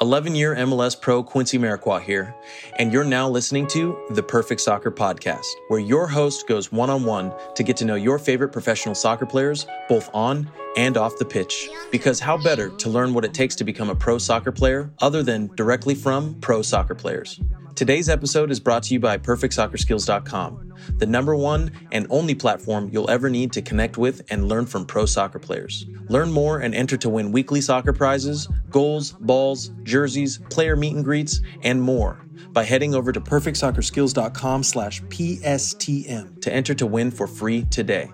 11 year MLS pro Quincy Amarikwa here, and you're now listening to the Perfect Soccer Podcast, where your host goes one on one to get to know your favorite professional soccer players, both on and off the pitch. Because how better to learn what it takes to become a pro soccer player other than directly from pro soccer players? Today's episode is brought to you by PerfectSoccerSkills.com, the number one and only platform you'll ever need to connect with and learn from pro soccer players. Learn more and enter to win weekly soccer prizes, goals, balls, jerseys, player meet and greets, and more by heading over to PerfectSoccerSkills.com slash PSTM to enter to win for free today.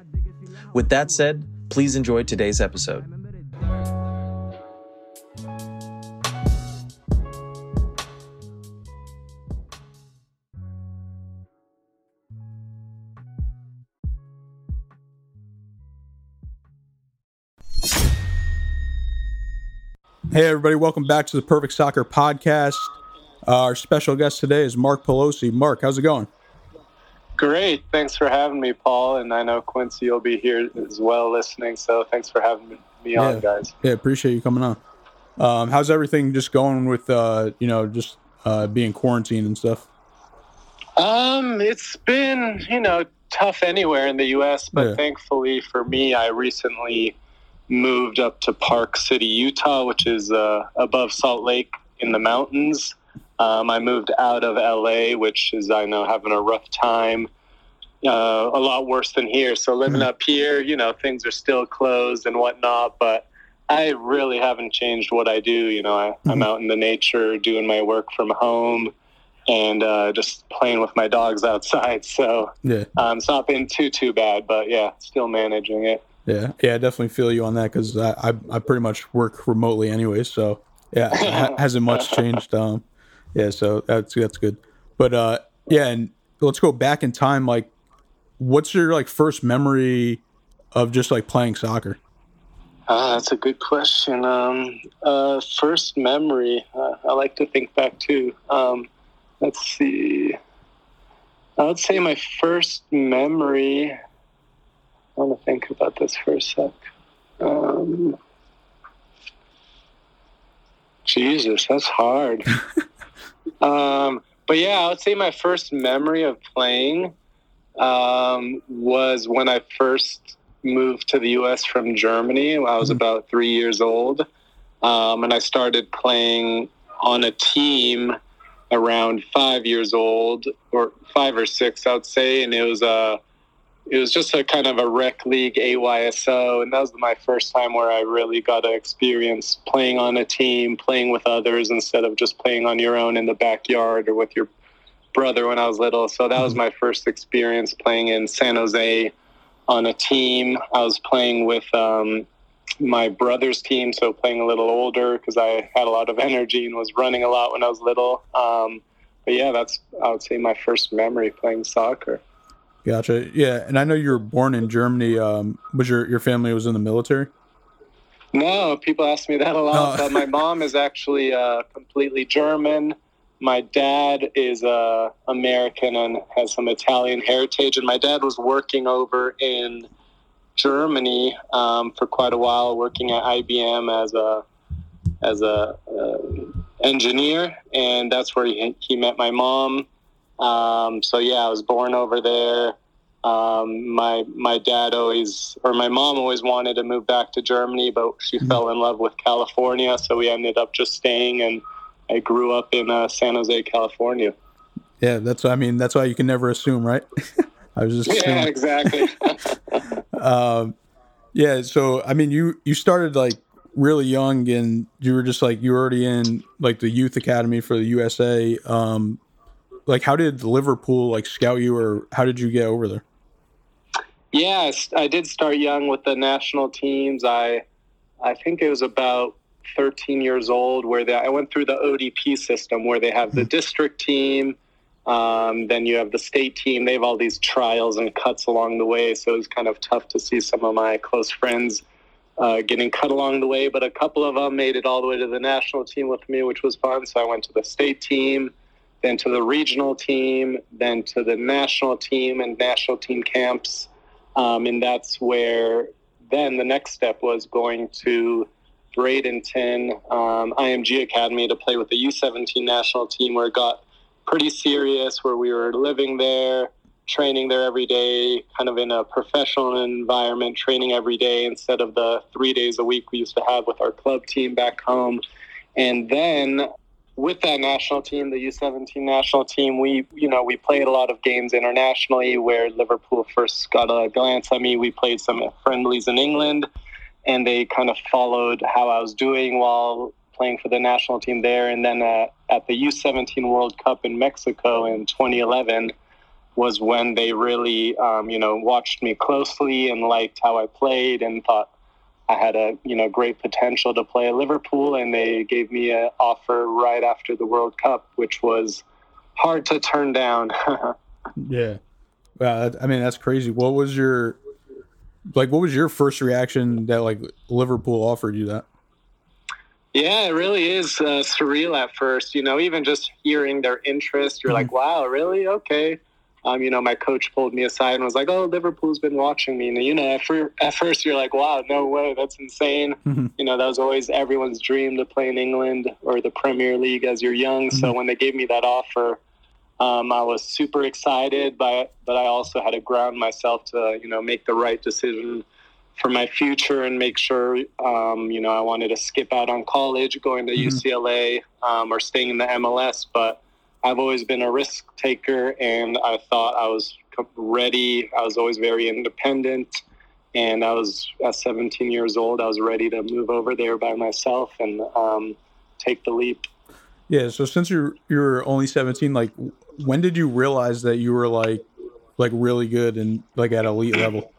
With that said, please enjoy today's episode. Hey, everybody, welcome back to the Perfect Soccer Podcast. Uh, our special guest today is Mark Pelosi. Mark, how's it going? Great. Thanks for having me, Paul. And I know Quincy will be here as well listening. So thanks for having me yeah. on, guys. Yeah, appreciate you coming on. Um, how's everything just going with, uh, you know, just uh, being quarantined and stuff? Um, it's been, you know, tough anywhere in the U.S., but yeah. thankfully for me, I recently moved up to Park City, Utah, which is uh, above Salt Lake in the mountains. Um, I moved out of LA, which is, I know, having a rough time. Uh, a lot worse than here. So living mm-hmm. up here, you know, things are still closed and whatnot, but I really haven't changed what I do. You know, I, am mm-hmm. out in the nature doing my work from home and uh, just playing with my dogs outside. So yeah. um, it's not been too, too bad, but yeah, still managing it. Yeah, yeah, I definitely feel you on that because I, I, I pretty much work remotely anyway, so yeah, hasn't much changed. Um, yeah, so that's that's good. But uh, yeah, and let's go back in time. Like, what's your like first memory of just like playing soccer? Ah, that's a good question. Um, uh, first memory, uh, I like to think back too. Um, let's see. I would say my first memory I want to think about this for a sec. Um, Jesus, that's hard. um, but yeah, I would say my first memory of playing um, was when I first moved to the U.S. from Germany. I was mm-hmm. about three years old, um, and I started playing on a team around five years old, or five or six, I would say, and it was a it was just a kind of a rec league AYSO, and that was my first time where I really got to experience playing on a team, playing with others instead of just playing on your own in the backyard or with your brother when I was little. So that was mm-hmm. my first experience playing in San Jose on a team. I was playing with um, my brother's team, so playing a little older because I had a lot of energy and was running a lot when I was little. Um, but yeah, that's I would say my first memory playing soccer. Gotcha. Yeah, and I know you were born in Germany. Um, was your your family was in the military? No, people ask me that a lot. Oh. but my mom is actually uh, completely German. My dad is uh, American and has some Italian heritage. And my dad was working over in Germany um, for quite a while, working at IBM as a as a uh, engineer, and that's where he, he met my mom. Um, so yeah, I was born over there. Um, my my dad always, or my mom always wanted to move back to Germany, but she mm-hmm. fell in love with California, so we ended up just staying. And I grew up in uh, San Jose, California. Yeah, that's I mean that's why you can never assume, right? I was just assuming. yeah, exactly. um, yeah, so I mean, you you started like really young, and you were just like you were already in like the youth academy for the USA. Um, like how did Liverpool like scout you or how did you get over there? Yes, I did start young with the national teams. I I think it was about 13 years old where they, I went through the ODP system where they have the mm-hmm. district team, um, then you have the state team. They have all these trials and cuts along the way, so it was kind of tough to see some of my close friends uh, getting cut along the way. But a couple of them made it all the way to the national team with me, which was fun. So I went to the state team then to the regional team, then to the national team and national team camps. Um, and that's where then the next step was going to Bradenton um, IMG Academy to play with the U17 national team, where it got pretty serious, where we were living there, training there every day, kind of in a professional environment, training every day instead of the three days a week we used to have with our club team back home. And then with that national team, the U17 national team, we you know we played a lot of games internationally where Liverpool first got a glance at me. We played some friendlies in England, and they kind of followed how I was doing while playing for the national team there. And then uh, at the U17 World Cup in Mexico in 2011 was when they really um, you know watched me closely and liked how I played and thought I had a you know great potential to play at Liverpool, and they gave me an offer right after the World Cup, which was hard to turn down. yeah, well, I mean that's crazy. What was your like? What was your first reaction that like Liverpool offered you that? Yeah, it really is uh, surreal at first. You know, even just hearing their interest, you're mm-hmm. like, "Wow, really? Okay." Um, you know, my coach pulled me aside and was like, "Oh, Liverpool's been watching me." And you know, at, fir- at first you're like, "Wow, no way, that's insane." Mm-hmm. You know, that was always everyone's dream to play in England or the Premier League as you're young. Mm-hmm. So when they gave me that offer, um, I was super excited, but but I also had to ground myself to you know make the right decision for my future and make sure um, you know I wanted to skip out on college, going to mm-hmm. UCLA um, or staying in the MLS, but I've always been a risk taker, and I thought I was ready. I was always very independent, and I was at 17 years old. I was ready to move over there by myself and um, take the leap. Yeah. So since you're you're only 17, like when did you realize that you were like like really good and like at elite level?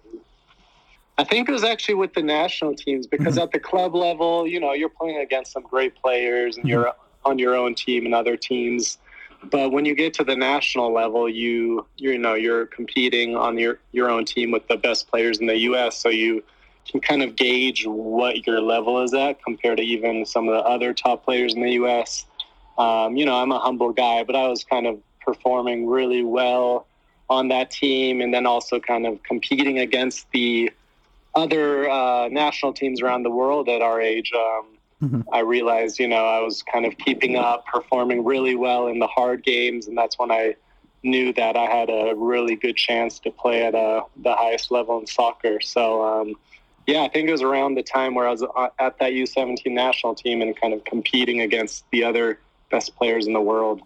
I think it was actually with the national teams because mm-hmm. at the club level, you know, you're playing against some great players and mm-hmm. you're on your own team and other teams but when you get to the national level, you you know you're competing on your your own team with the best players in the U.S. So you can kind of gauge what your level is at compared to even some of the other top players in the U.S. Um, you know, I'm a humble guy, but I was kind of performing really well on that team, and then also kind of competing against the other uh, national teams around the world at our age. Um, mm-hmm. I realized, you know, I was kind of keeping up, performing really well in the hard games, and that's when I knew that I had a really good chance to play at uh, the highest level in soccer. So, um, yeah, I think it was around the time where I was uh, at that U17 national team and kind of competing against the other best players in the world.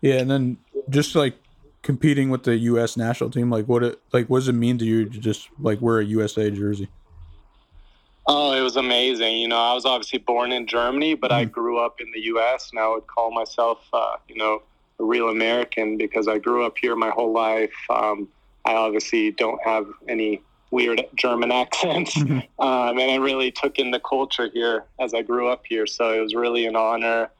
Yeah, and then just like competing with the U.S. national team, like what it like what does it mean to you to just like wear a USA jersey? Oh, it was amazing. You know, I was obviously born in Germany, but mm-hmm. I grew up in the U.S. and I would call myself, uh, you know, a real American because I grew up here my whole life. Um, I obviously don't have any weird German accents, mm-hmm. um, and I really took in the culture here as I grew up here. So it was really an honor.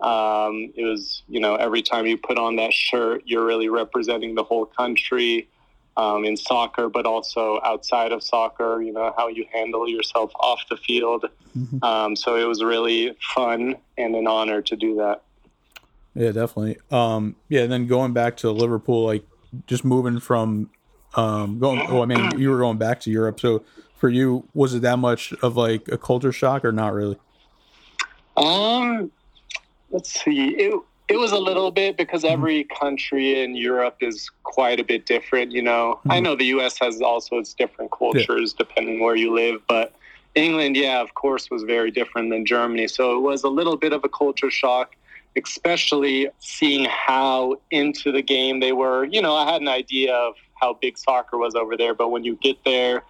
Um, it was, you know, every time you put on that shirt, you're really representing the whole country um, in soccer, but also outside of soccer, you know, how you handle yourself off the field. Mm-hmm. Um, so it was really fun and an honor to do that. Yeah, definitely. Um, yeah, and then going back to Liverpool, like just moving from um, going, well, I mean, you were going back to Europe. So for you, was it that much of like a culture shock or not really? Um, let's see. It, it was a little bit because mm-hmm. every country in Europe is quite a bit different. You know, mm-hmm. I know the U.S. has also its different cultures yeah. depending where you live, but England, yeah, of course, was very different than Germany. So it was a little bit of a culture shock, especially seeing how into the game they were. You know, I had an idea of how big soccer was over there, but when you get there,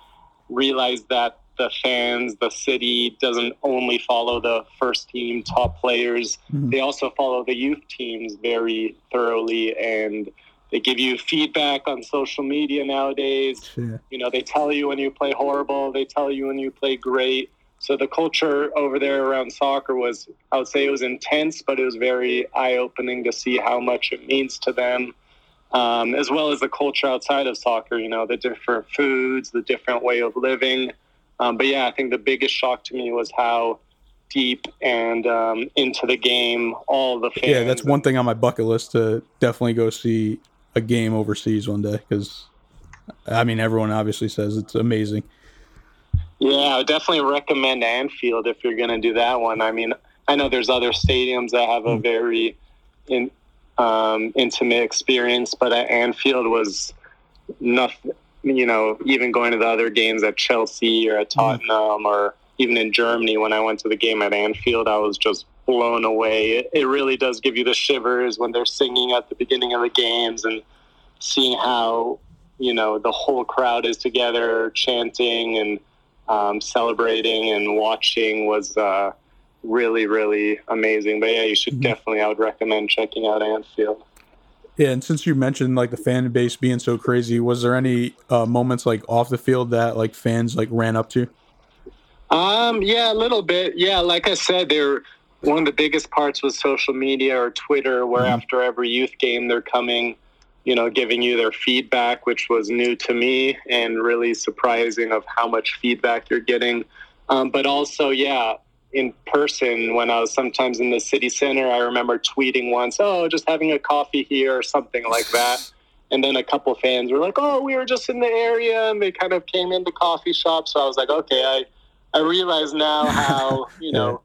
realize that the fans, the city doesn't only follow the first team top players. Mm-hmm. They also follow the youth teams very thoroughly and they give you feedback on social media nowadays. Yeah. You know, they tell you when you play horrible, they tell you when you play great. So the culture over there around soccer was, I would say it was intense, but it was very eye opening to see how much it means to them. Um, as well as the culture outside of soccer, you know, the different foods, the different way of living. Um, but yeah, I think the biggest shock to me was how deep and um, into the game all the fans. Yeah, that's one thing on my bucket list to definitely go see a game overseas one day because I mean everyone obviously says it's amazing. Yeah, I definitely recommend Anfield if you're going to do that one. I mean, I know there's other stadiums that have a very in, um, intimate experience, but at Anfield was nothing. You know, even going to the other games at Chelsea or at Tottenham or even in Germany when I went to the game at Anfield, I was just blown away. It, it really does give you the shivers when they're singing at the beginning of the games and seeing how you know the whole crowd is together chanting and um, celebrating and watching was uh, really really amazing. But yeah, you should mm-hmm. definitely. I would recommend checking out Anfield. Yeah, and since you mentioned like the fan base being so crazy, was there any uh, moments like off the field that like fans like ran up to? Um, yeah, a little bit. Yeah, like I said, they're one of the biggest parts was social media or Twitter, where mm-hmm. after every youth game, they're coming, you know, giving you their feedback, which was new to me and really surprising of how much feedback you're getting. Um, but also, yeah, in person, when I was sometimes in the city center, I remember tweeting once, oh, just having a coffee here or something like that. And then a couple fans were like, oh, we were just in the area. And they kind of came into coffee shops. So I was like, okay, I, I realize now how, you know,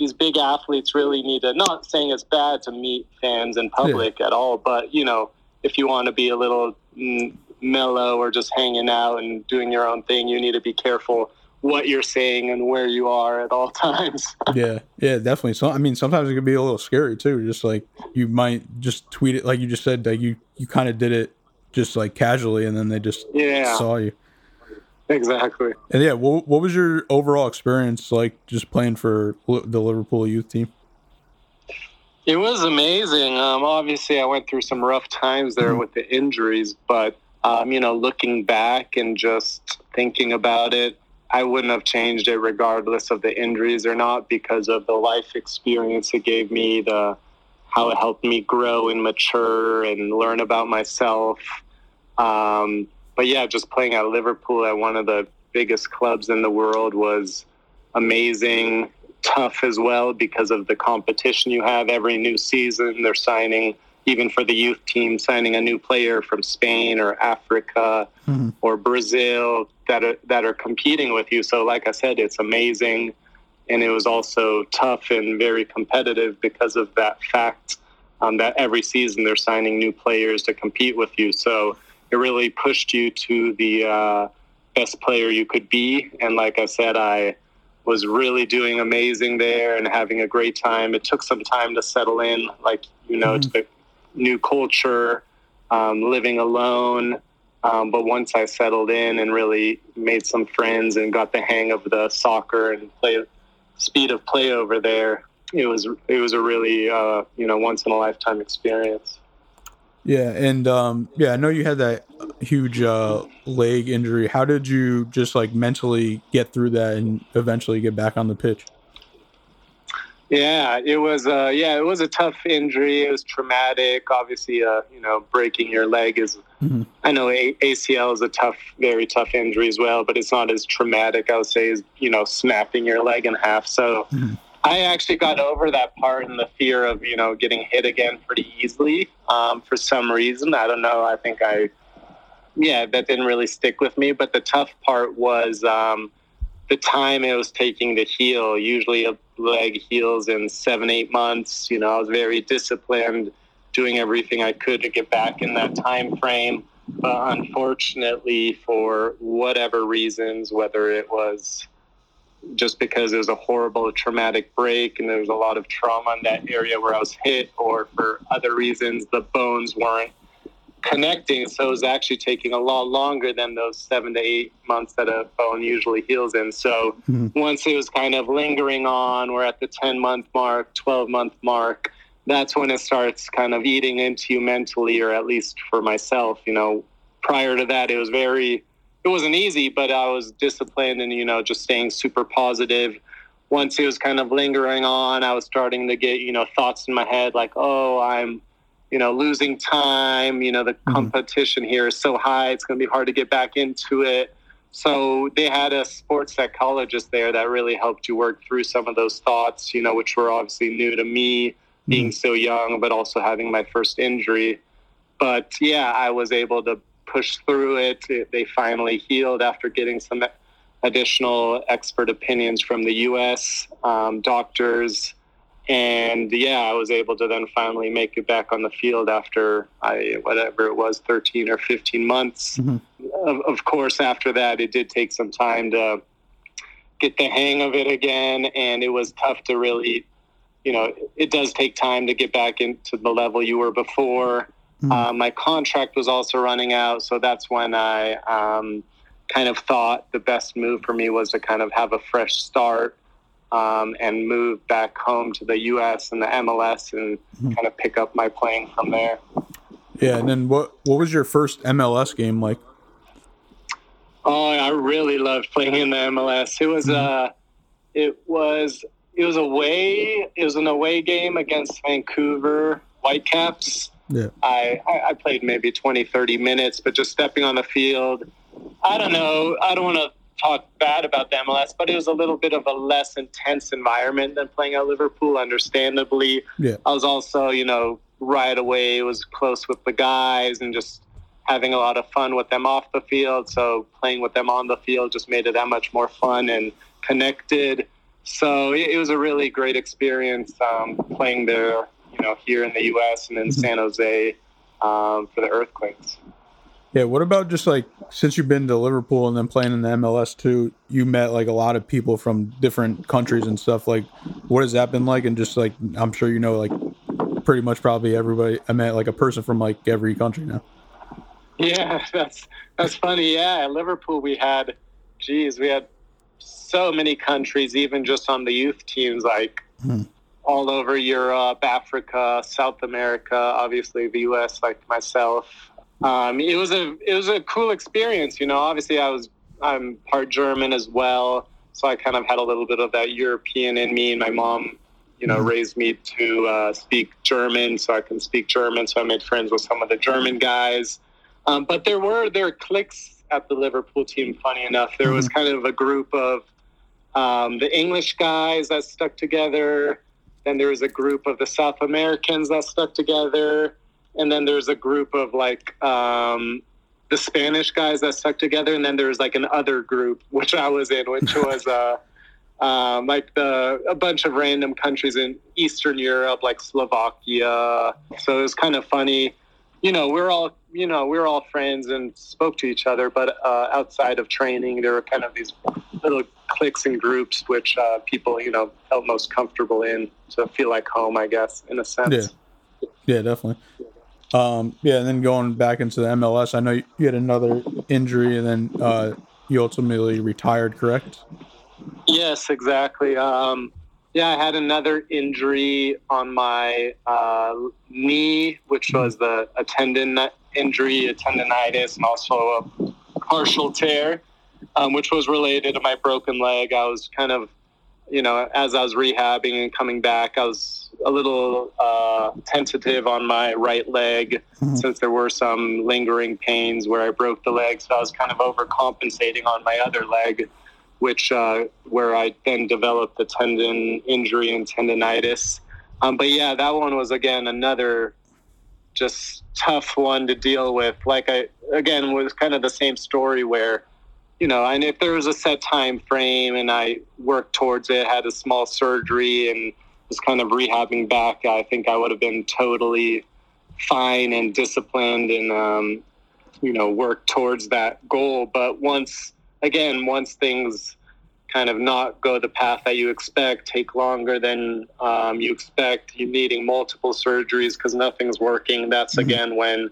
these big athletes really need to not saying it's bad to meet fans in public yeah. at all but you know if you want to be a little mm, mellow or just hanging out and doing your own thing you need to be careful what you're saying and where you are at all times yeah yeah definitely so i mean sometimes it can be a little scary too just like you might just tweet it like you just said that you you kind of did it just like casually and then they just yeah. saw you Exactly. And yeah, what, what was your overall experience like just playing for the Liverpool youth team? It was amazing. Um, obviously, I went through some rough times there mm-hmm. with the injuries, but um, you know, looking back and just thinking about it, I wouldn't have changed it regardless of the injuries or not because of the life experience it gave me, the how it helped me grow and mature and learn about myself. Um, but yeah, just playing at Liverpool at one of the biggest clubs in the world was amazing, tough as well because of the competition you have every new season. They're signing, even for the youth team, signing a new player from Spain or Africa mm-hmm. or Brazil that are, that are competing with you. So, like I said, it's amazing. And it was also tough and very competitive because of that fact um, that every season they're signing new players to compete with you. So, it really pushed you to the uh, best player you could be. And like I said, I was really doing amazing there and having a great time. It took some time to settle in, like, you know, mm-hmm. New culture, um, living alone. Um, but once I settled in and really made some friends and got the hang of the soccer and play speed of play over there, it was it was a really uh, you know once in a lifetime experience. Yeah, and um, yeah, I know you had that huge uh, leg injury. How did you just like mentally get through that and eventually get back on the pitch? Yeah, it was. Uh, yeah, it was a tough injury. It was traumatic. Obviously, uh, you know, breaking your leg is. Mm-hmm. I know a- ACL is a tough, very tough injury as well, but it's not as traumatic. I would say as you know, snapping your leg in half. So. Mm-hmm I actually got over that part and the fear of you know getting hit again pretty easily um, for some reason. I don't know. I think I, yeah, that didn't really stick with me. But the tough part was um, the time it was taking to heal. Usually a leg heals in seven, eight months. You know, I was very disciplined, doing everything I could to get back in that time frame. But unfortunately, for whatever reasons, whether it was just because it was a horrible traumatic break and there was a lot of trauma in that area where I was hit, or for other reasons, the bones weren't connecting. So it was actually taking a lot longer than those seven to eight months that a bone usually heals in. So mm-hmm. once it was kind of lingering on, we're at the 10 month mark, 12 month mark. That's when it starts kind of eating into you mentally, or at least for myself. You know, prior to that, it was very it wasn't easy, but I was disciplined and, you know, just staying super positive. Once it was kind of lingering on, I was starting to get, you know, thoughts in my head like, oh, I'm, you know, losing time. You know, the mm-hmm. competition here is so high, it's going to be hard to get back into it. So they had a sports psychologist there that really helped you work through some of those thoughts, you know, which were obviously new to me being mm-hmm. so young, but also having my first injury. But yeah, I was able to push through it. They finally healed after getting some additional expert opinions from the U.S. Um, doctors, and yeah, I was able to then finally make it back on the field after I whatever it was, thirteen or fifteen months. Mm-hmm. Of, of course, after that, it did take some time to get the hang of it again, and it was tough to really, you know, it does take time to get back into the level you were before. Mm-hmm. Uh, my contract was also running out, so that's when I um, kind of thought the best move for me was to kind of have a fresh start um, and move back home to the U.S. and the MLS and mm-hmm. kind of pick up my playing from there. Yeah, and then what? What was your first MLS game like? Oh, I really loved playing in the MLS. It was mm-hmm. uh, it was it was away. It was an away game against Vancouver Whitecaps. Yeah. I, I played maybe 20, 30 minutes, but just stepping on the field, I don't know. I don't want to talk bad about the MLS, but it was a little bit of a less intense environment than playing at Liverpool, understandably. Yeah. I was also, you know, right away was close with the guys and just having a lot of fun with them off the field. So playing with them on the field just made it that much more fun and connected. So it, it was a really great experience um, playing there you know, here in the U.S. and in mm-hmm. San Jose um, for the Earthquakes. Yeah, what about just like since you've been to Liverpool and then playing in the MLS too, you met like a lot of people from different countries and stuff. Like, what has that been like? And just like, I'm sure you know, like, pretty much probably everybody. I met like a person from like every country now. Yeah, that's that's funny. Yeah, at Liverpool we had, geez, we had so many countries, even just on the youth teams, like. Hmm all over Europe, Africa, South America, obviously the U.S. Like myself, um, it was a it was a cool experience. You know, obviously I was I'm part German as well, so I kind of had a little bit of that European in me. And my mom, you know, mm-hmm. raised me to uh, speak German, so I can speak German. So I made friends with some of the German guys. Um, but there were there were cliques at the Liverpool team. Funny enough, there was mm-hmm. kind of a group of um, the English guys that stuck together. Then there was a group of the South Americans that stuck together, and then there's a group of like um, the Spanish guys that stuck together, and then there's like an other group which I was in, which was uh, um, like the a bunch of random countries in Eastern Europe, like Slovakia. So it was kind of funny. You know, we're all you know we're all friends and spoke to each other, but uh, outside of training, there were kind of these little cliques and groups which uh, people you know felt most comfortable in to feel like home i guess in a sense yeah yeah definitely um, yeah and then going back into the mls i know you had another injury and then uh, you ultimately retired correct yes exactly um, yeah i had another injury on my uh, knee which mm-hmm. was the a tendon injury a tendonitis and also a partial tear um, which was related to my broken leg. I was kind of, you know, as I was rehabbing and coming back, I was a little uh, tentative on my right leg mm-hmm. since there were some lingering pains where I broke the leg. So I was kind of overcompensating on my other leg, which uh, where I then developed the tendon injury and tendonitis. Um, but yeah, that one was again another just tough one to deal with. Like I again was kind of the same story where you know, and if there was a set time frame and I worked towards it, had a small surgery and was kind of rehabbing back, I think I would have been totally fine and disciplined and, um, you know, work towards that goal. But once, again, once things kind of not go the path that you expect, take longer than um, you expect, you needing multiple surgeries because nothing's working, that's mm-hmm. again when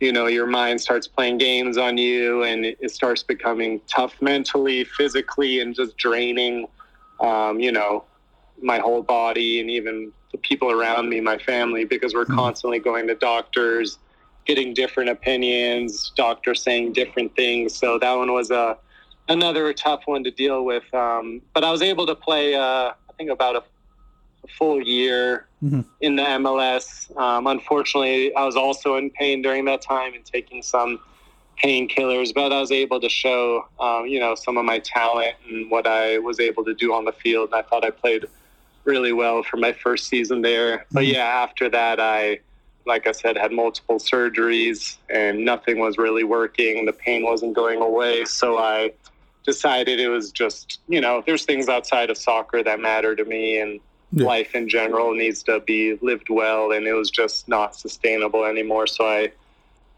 you know your mind starts playing games on you and it, starts becoming tough mentally physically and just draining um, you know my whole body and even the people around me my family because we're mm-hmm. constantly going to doctors getting different opinions doctors saying different things so that one was a another tough one to deal with um, but i was able to play uh, i think about a full year mm-hmm. in the MLS. Um, unfortunately, I was also in pain during that time and taking some painkillers, but I was able to show, um, you know, some of my talent and what I was able to do on the field. And I thought I played really well for my first season there. Mm-hmm. But yeah, after that, I, like I said, had multiple surgeries and nothing was really working. The pain wasn't going away. So I decided it was just, you know, there's things outside of soccer that matter to me and Yeah. life in general needs to be lived well. And it was just not sustainable anymore. So I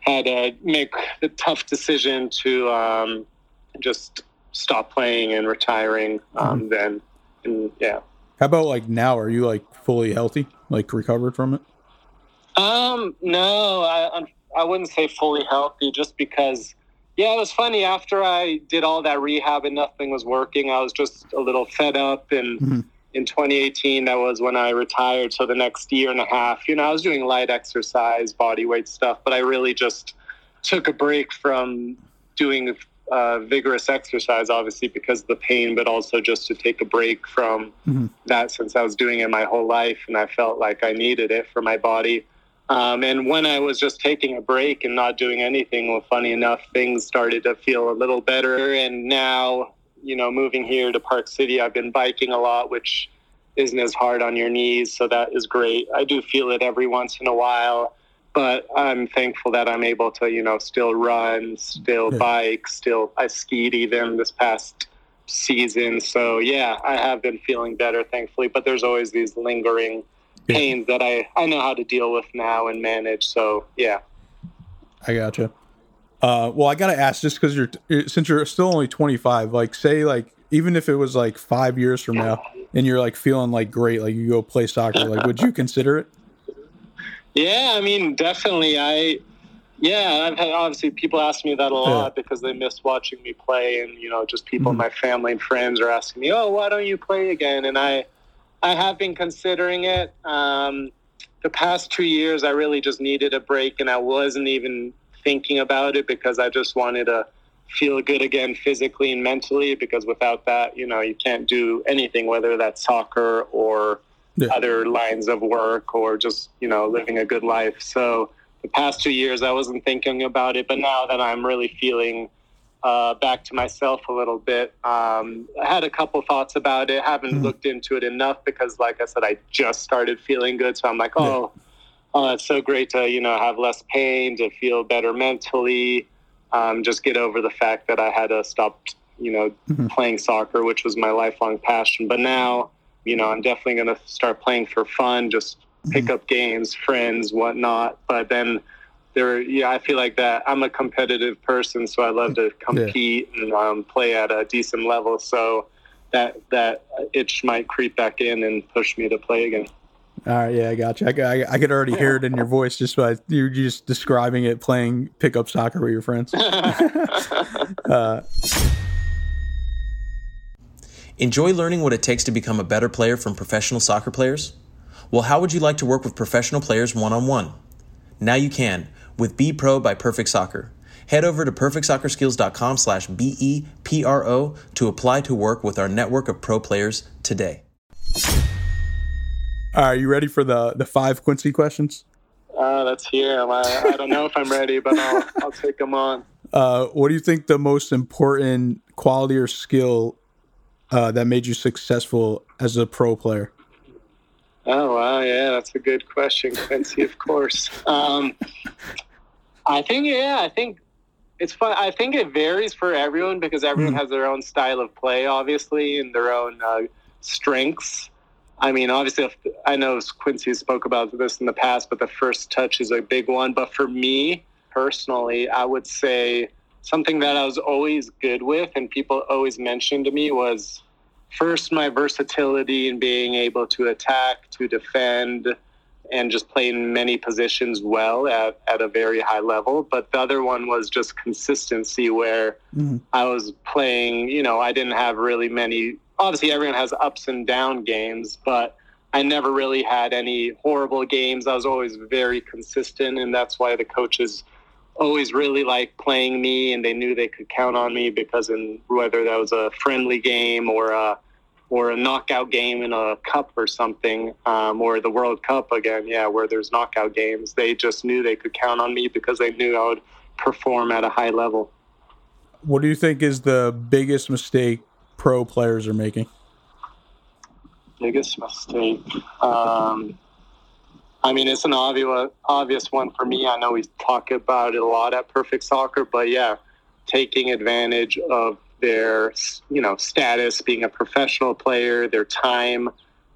had to make the tough decision to um, just stop playing and retiring um, then. And yeah. How about like now? Are you like fully healthy, like recovered from it? Um, no, I I wouldn't say fully healthy, just because. Yeah, it was funny. After I did all that rehab and nothing was working, I was just a little fed up. And Mhm. in 2018, that was when I retired. So the next year and a half, you know, I was doing light exercise, body weight stuff, but I really just took a break from doing uh, vigorous exercise, obviously because of the pain, but also just to take a break from Mhm. that since I was doing it my whole life and I felt like I needed it for my body. Um, and when I was just taking a break and not doing anything, well, funny enough, things started to feel a little better. And now, you know, moving here to Park City, I've been biking a lot, which isn't as hard on your knees. So that is great. I do feel it every once in a while, but I'm thankful that I'm able to, you know, still run, still bike, still, I skied even this past season. So yeah, I have been feeling better, thankfully, but there's always these lingering Yeah. pains that I, I know how to deal with now and manage. So yeah. I gotcha. Uh, well, I gotta ask just because you're since you're still only 25. Like, say like even if it was like five years from now, and you're like feeling like great, like you go play soccer, like would you consider it? Yeah, I mean, definitely. I, yeah, I've had obviously people ask me that a lot because they miss watching me play, and you know, just people in Mhm. my family and friends are asking me, "Oh, why don't you play again?" And I, I have been considering it. Um, the past two years, I really just needed a break, and I wasn't even thinking about it because I just wanted to feel good again physically and mentally. Because without that, you know, you can't do anything, whether that's soccer or Yeah. other lines of work or just you know living a good life so the past two years i wasn't thinking about it but now that i'm really feeling uh, back to myself a little bit um, i had a couple thoughts about it haven't Mhm. looked into it enough because like i said i just started feeling good so i'm like oh oh it's so great to you know have less pain to feel better mentally um, just get over the fact that i had to stop you know Mhm. playing soccer which was my lifelong passion but now you know, I'm definitely going to start playing for fun, just pick up games, friends, whatnot. But then there, yeah, I feel like that I'm a competitive person, so I love to compete and um, play at a decent level. So that that itch might creep back in and push me to play again. All right, yeah, I got you. I, I, I could already hear it in your voice just by you just describing it playing pickup soccer with your friends. Uh, Enjoy learning what it takes to become a better player from professional soccer players? Well, how would you like to work with professional players one on one? Now you can with Be Pro by Perfect Soccer. Head over to perfectsoccerskills.com slash B-E-P-R-O to apply to work with our network of pro players today. all right, you ready for the the five Quincy questions? uh, that's here. I, I don't know if I'm ready, but I'll, I'll take them on. Uh, what do you think the most important quality or skill uh, that made you successful as a pro player? Oh wow, yeah, that's a good question, Quincy. Of course. Um, I think yeah, I think it's fun. I think it varies for everyone because everyone Mm. has their own style of play, obviously, and their own uh, strengths. I mean, obviously, if, I know Quincy spoke about this in the past, but the first touch is a big one. But for me personally, I would say something that I was always good with, and people always mentioned to me was first my versatility in being able to attack, to defend, and just play in many positions well at, at a very high level. But the other one was just consistency, where Mhm. I was playing, you know, I didn't have really many. Obviously, everyone has ups and down games, but I never really had any horrible games. I was always very consistent, and that's why the coaches always really liked playing me, and they knew they could count on me because in whether that was a friendly game or a or a knockout game in a cup or something, um, or the World Cup again, yeah, where there's knockout games, they just knew they could count on me because they knew I would perform at a high level. What do you think is the biggest mistake pro players are making? biggest mistake. Um, I mean, it's an obvious obvious one for me. I know we talk about it a lot at Perfect Soccer, but yeah, taking advantage of their you know status being a professional player, their time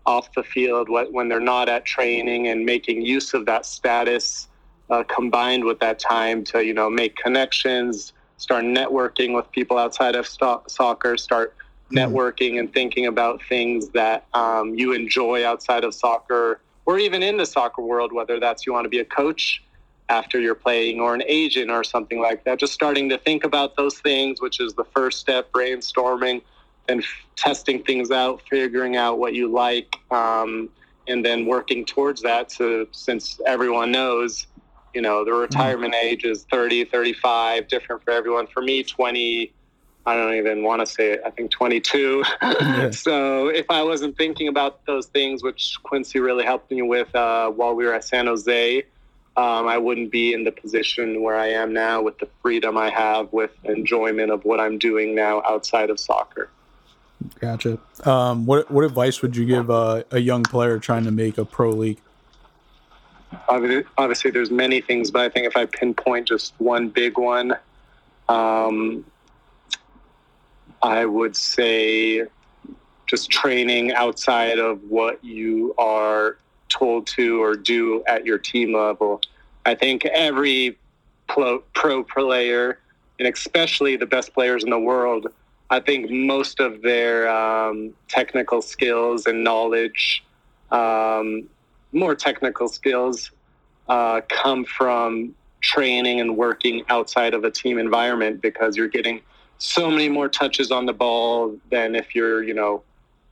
off the field when they're not at training, and making use of that status uh, combined with that time to you know make connections, start networking with people outside of st- soccer, start hmm. networking and thinking about things that um, you enjoy outside of soccer or even in the soccer world, whether that's you want to be a coach after you're playing or an agent or something like that. Just starting to think about those things, which is the first step, brainstorming and f- testing things out, figuring out what you like, um, and then working towards that. So, since everyone knows, you know, the mm-hmm. retirement age is 30, 35, different for everyone. For me, 20 I don't even want to say it. I think 22. Yeah. so if I wasn't thinking about those things, which Quincy really helped me with uh, while we were at San Jose, um, I wouldn't be in the position where I am now with the freedom I have with enjoyment of what I'm doing now outside of soccer. Gotcha. Um, what what advice would you give uh, a young player trying to make a pro league? Obviously, there's many things, but I think if I pinpoint just one big one, um, I would say just training outside of what you are told to or do at your team level. I think every pro, pro player, and especially the best players in the world, I think most of their um, technical skills and knowledge, um, more technical skills, uh, come from training and working outside of a team environment because you're getting so many more touches on the ball than if you're, you know,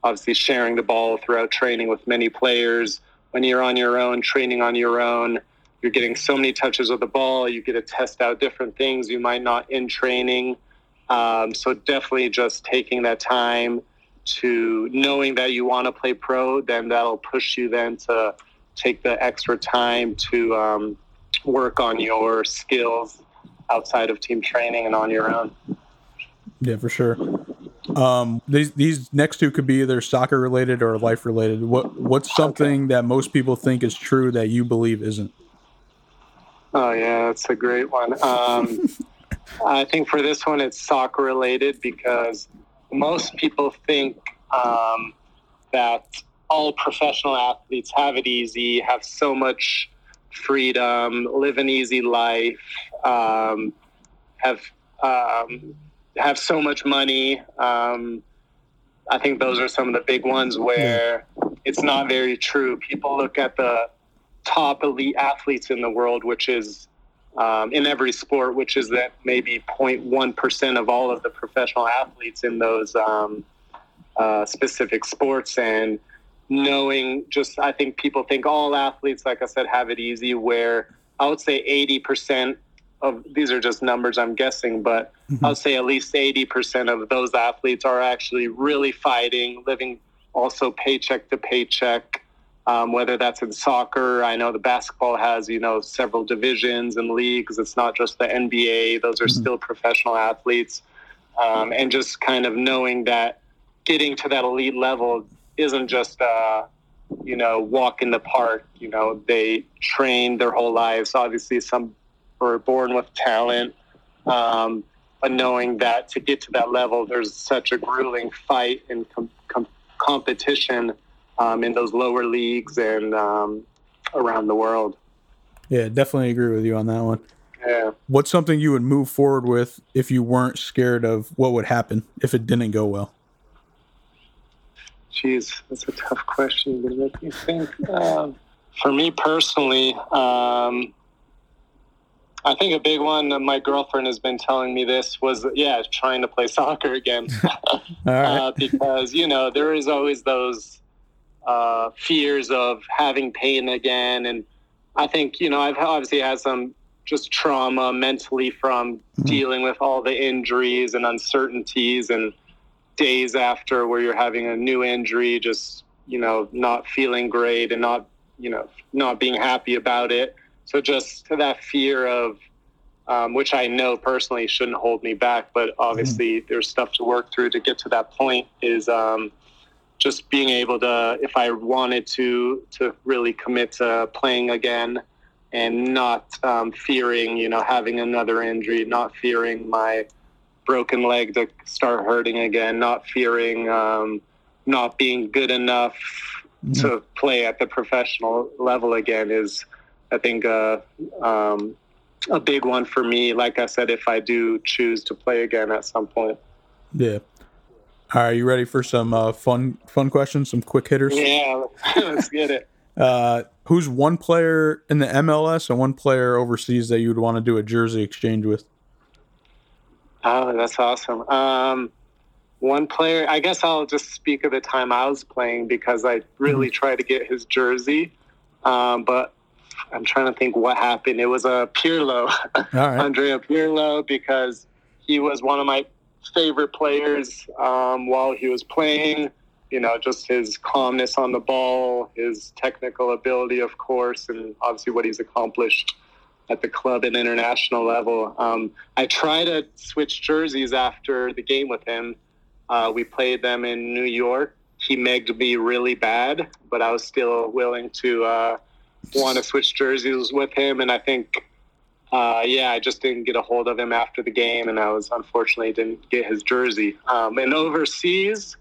obviously sharing the ball throughout training with many players. When you're on your own, training on your own, you're getting so many touches of the ball. You get to test out different things you might not in training. Um, so definitely just taking that time to knowing that you want to play pro, then that'll push you then to take the extra time to um, work on your skills outside of team training and on your own. Yeah, for sure. Um, these these next two could be either soccer related or life related. What what's something okay. that most people think is true that you believe isn't? Oh yeah, that's a great one. Um, I think for this one, it's soccer related because most people think um, that all professional athletes have it easy, have so much freedom, live an easy life, um, have um, have so much money. Um, I think those are some of the big ones where it's not very true. People look at the top elite athletes in the world, which is um, in every sport, which is that maybe 0.1% of all of the professional athletes in those um, uh, specific sports. And knowing just, I think people think all athletes, like I said, have it easy, where I would say 80% of these are just numbers I'm guessing, but mm-hmm. I'll say at least 80% of those athletes are actually really fighting, living also paycheck to paycheck. Um, whether that's in soccer, I know the basketball has you know several divisions and leagues. It's not just the NBA; those are mm-hmm. still professional athletes, um, and just kind of knowing that getting to that elite level isn't just a you know walk in the park. You know they train their whole lives. Obviously, some or born with talent. Um, but knowing that to get to that level, there's such a grueling fight and com- com- competition um, in those lower leagues and um, around the world. Yeah, definitely agree with you on that one. Yeah. What's something you would move forward with if you weren't scared of what would happen if it didn't go well? Jeez, that's a tough question make me think. Um, for me personally, um, I think a big one. My girlfriend has been telling me this was yeah, trying to play soccer again, uh, because you know there is always those uh, fears of having pain again, and I think you know I've obviously had some just trauma mentally from mm-hmm. dealing with all the injuries and uncertainties and days after where you're having a new injury, just you know not feeling great and not you know not being happy about it so just that fear of, um, which I know personally shouldn't hold me back, but obviously mm-hmm. there's stuff to work through to get to that point. Is um, just being able to, if I wanted to, to really commit to playing again, and not um, fearing, you know, having another injury, not fearing my broken leg to start hurting again, not fearing um, not being good enough mm-hmm. to play at the professional level again is, I think, uh, um, a big one for me. Like I said, if I do choose to play again at some point. Yeah. All right, you ready for some uh, fun fun questions, some quick hitters? Yeah, let's get it. Uh, who's one player in the MLS and one player overseas that you would want to do a jersey exchange with? Oh, that's awesome. Um, one player, I guess I'll just speak of the time I was playing because I really mm-hmm. tried to get his jersey, um, but I'm trying to think what happened. It was a Pirlo, right. Andrea Pirlo, because he was one of my favorite players um, while he was playing. You know, just his calmness on the ball, his technical ability, of course, and obviously what he's accomplished at the club and international level. Um, I tried to switch jerseys after the game with him. Uh, we played them in New York. He megged me really bad, but I was still willing to uh, want to switch jerseys with him. And I think uh, yeah, I just didn't get a hold of him after the game, and I was unfortunately didn't get his jersey. Um, and overseas,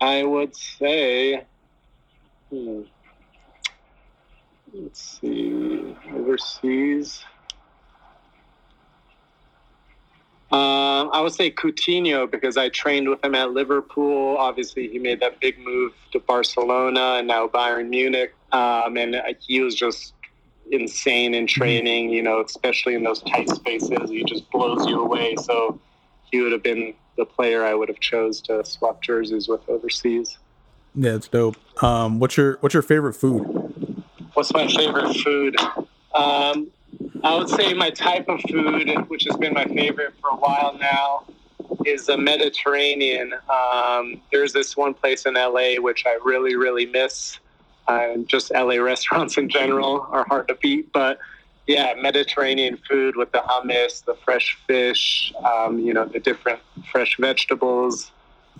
I would say, hmm, let's see, overseas. Uh, I would say Coutinho because I trained with him at Liverpool. Obviously, he made that big move to Barcelona and now Bayern Munich. Um, and he was just insane in training, you know, especially in those tight spaces. He just blows you away. So he would have been the player I would have chose to swap jerseys with overseas. Yeah, it's dope. Um, what's your what's your favorite food? What's my favorite food? Um, I would say my type of food, which has been my favorite for a while now, is the Mediterranean. Um, there's this one place in LA which I really, really miss. Uh, just LA restaurants in general are hard to beat. But yeah, Mediterranean food with the hummus, the fresh fish, um, you know, the different fresh vegetables.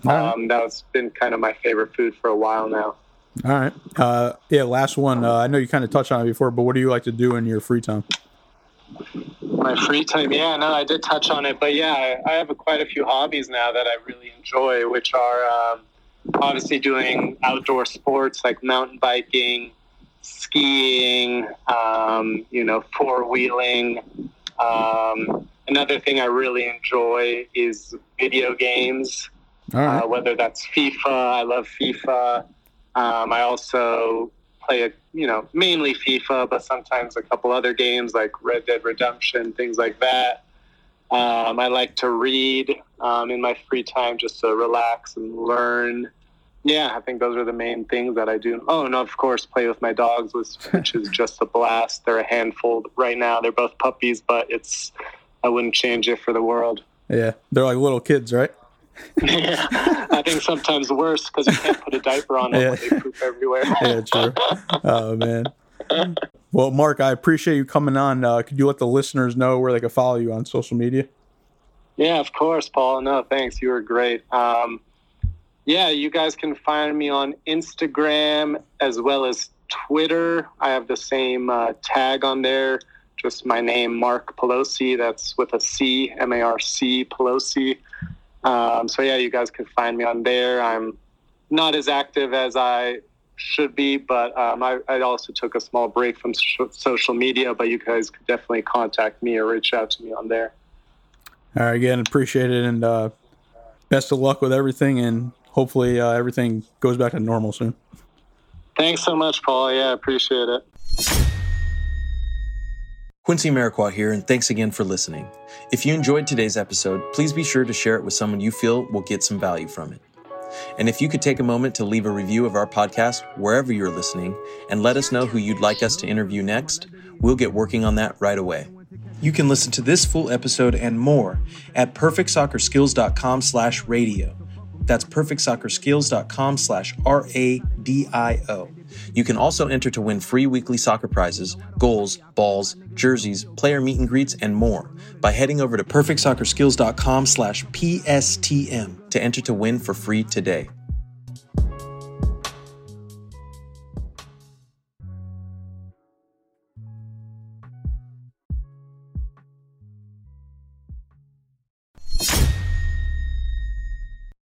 Um, that's been kind of my favorite food for a while now. All right. Uh, yeah, last one. Uh, I know you kind of touched on it before, but what do you like to do in your free time? My free time, yeah, no, I did touch on it, but yeah, I, I have a, quite a few hobbies now that I really enjoy, which are um, obviously doing outdoor sports like mountain biking, skiing, um, you know, four wheeling. Um, another thing I really enjoy is video games, right. uh, whether that's FIFA. I love FIFA. Um, I also play a you know mainly FIFA, but sometimes a couple other games like Red Dead Redemption, things like that. Um, I like to read um, in my free time just to relax and learn. Yeah, I think those are the main things that I do. Oh, and of course, play with my dogs, which is just a blast. They're a handful right now. They're both puppies, but it's I wouldn't change it for the world. Yeah, they're like little kids, right? Yeah, I think sometimes worse because you can't put a diaper on them yeah. when they poop everywhere. yeah, true. Oh man. Well, Marc, I appreciate you coming on. Uh, could you let the listeners know where they can follow you on social media? Yeah, of course, Paul. No, thanks. You were great. Um, yeah, you guys can find me on Instagram as well as Twitter. I have the same uh, tag on there, just my name, Marc Pelosi. That's with a C, M A R C, Pelosi. Um, so, yeah, you guys can find me on there. I'm not as active as I should be, but um, I, I, also took a small break from social media, but you guys could definitely contact me or reach out to me on there. All right, again, appreciate it, and uh, best of luck with everything, and hopefully uh, everything goes back to normal soon. Thanks so much, Paul. Yeah, appreciate it. Quincy Amarikwa here, and thanks again for listening. If you enjoyed today's episode, please be sure to share it with someone you feel will get some value from it. And if you could take a moment to leave a review of our podcast wherever you're listening and let us know who you'd like us to interview next, we'll get working on that right away. You can listen to this full episode and more at perfectsoccerskills.com slash radio. That's perfectsoccerskills.com slash R-A-D-I-O. You can also enter to win free weekly soccer prizes, goals, balls, jerseys, player meet and greets, and more by heading over to perfectsoccerskills.com slash PSTM to enter to win for free today.